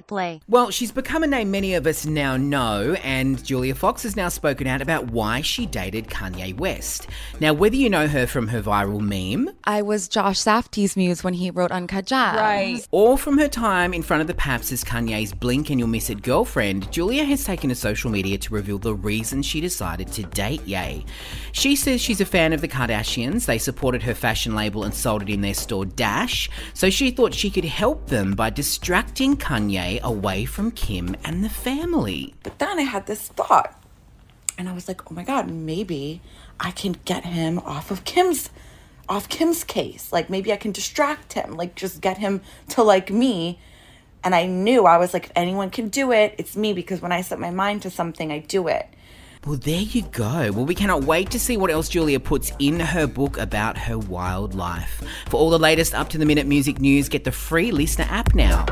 Play. Well, she's become a name many of us now know, and Julia Fox has now spoken out about why she dated Kanye West. Now, whether you know her from her viral meme, I was Josh Safdie's muse when he wrote Uncut Gems. Right. or from her time in front of the Paps as Kanye's Blink and You'll Miss It girlfriend, Julia has taken to social media to reveal the reason she decided to date Ye. She says she's a fan of the Kardashians. They supported her fashion label and sold it in their store Dash, so she thought she could help them by distracting Kanye away from Kim and the family. But then I had this thought, and I was like, oh my god, maybe I can get him off of Kim's off Kim's case. Like maybe I can distract him, like just get him to like me. And I knew I was like, if anyone can do it, it's me because when I set my mind to something, I do it. Well, there you go. Well, we cannot wait to see what else Julia puts in her book about her wild life. For all the latest up to the minute music news, get the free LiSTNR app now.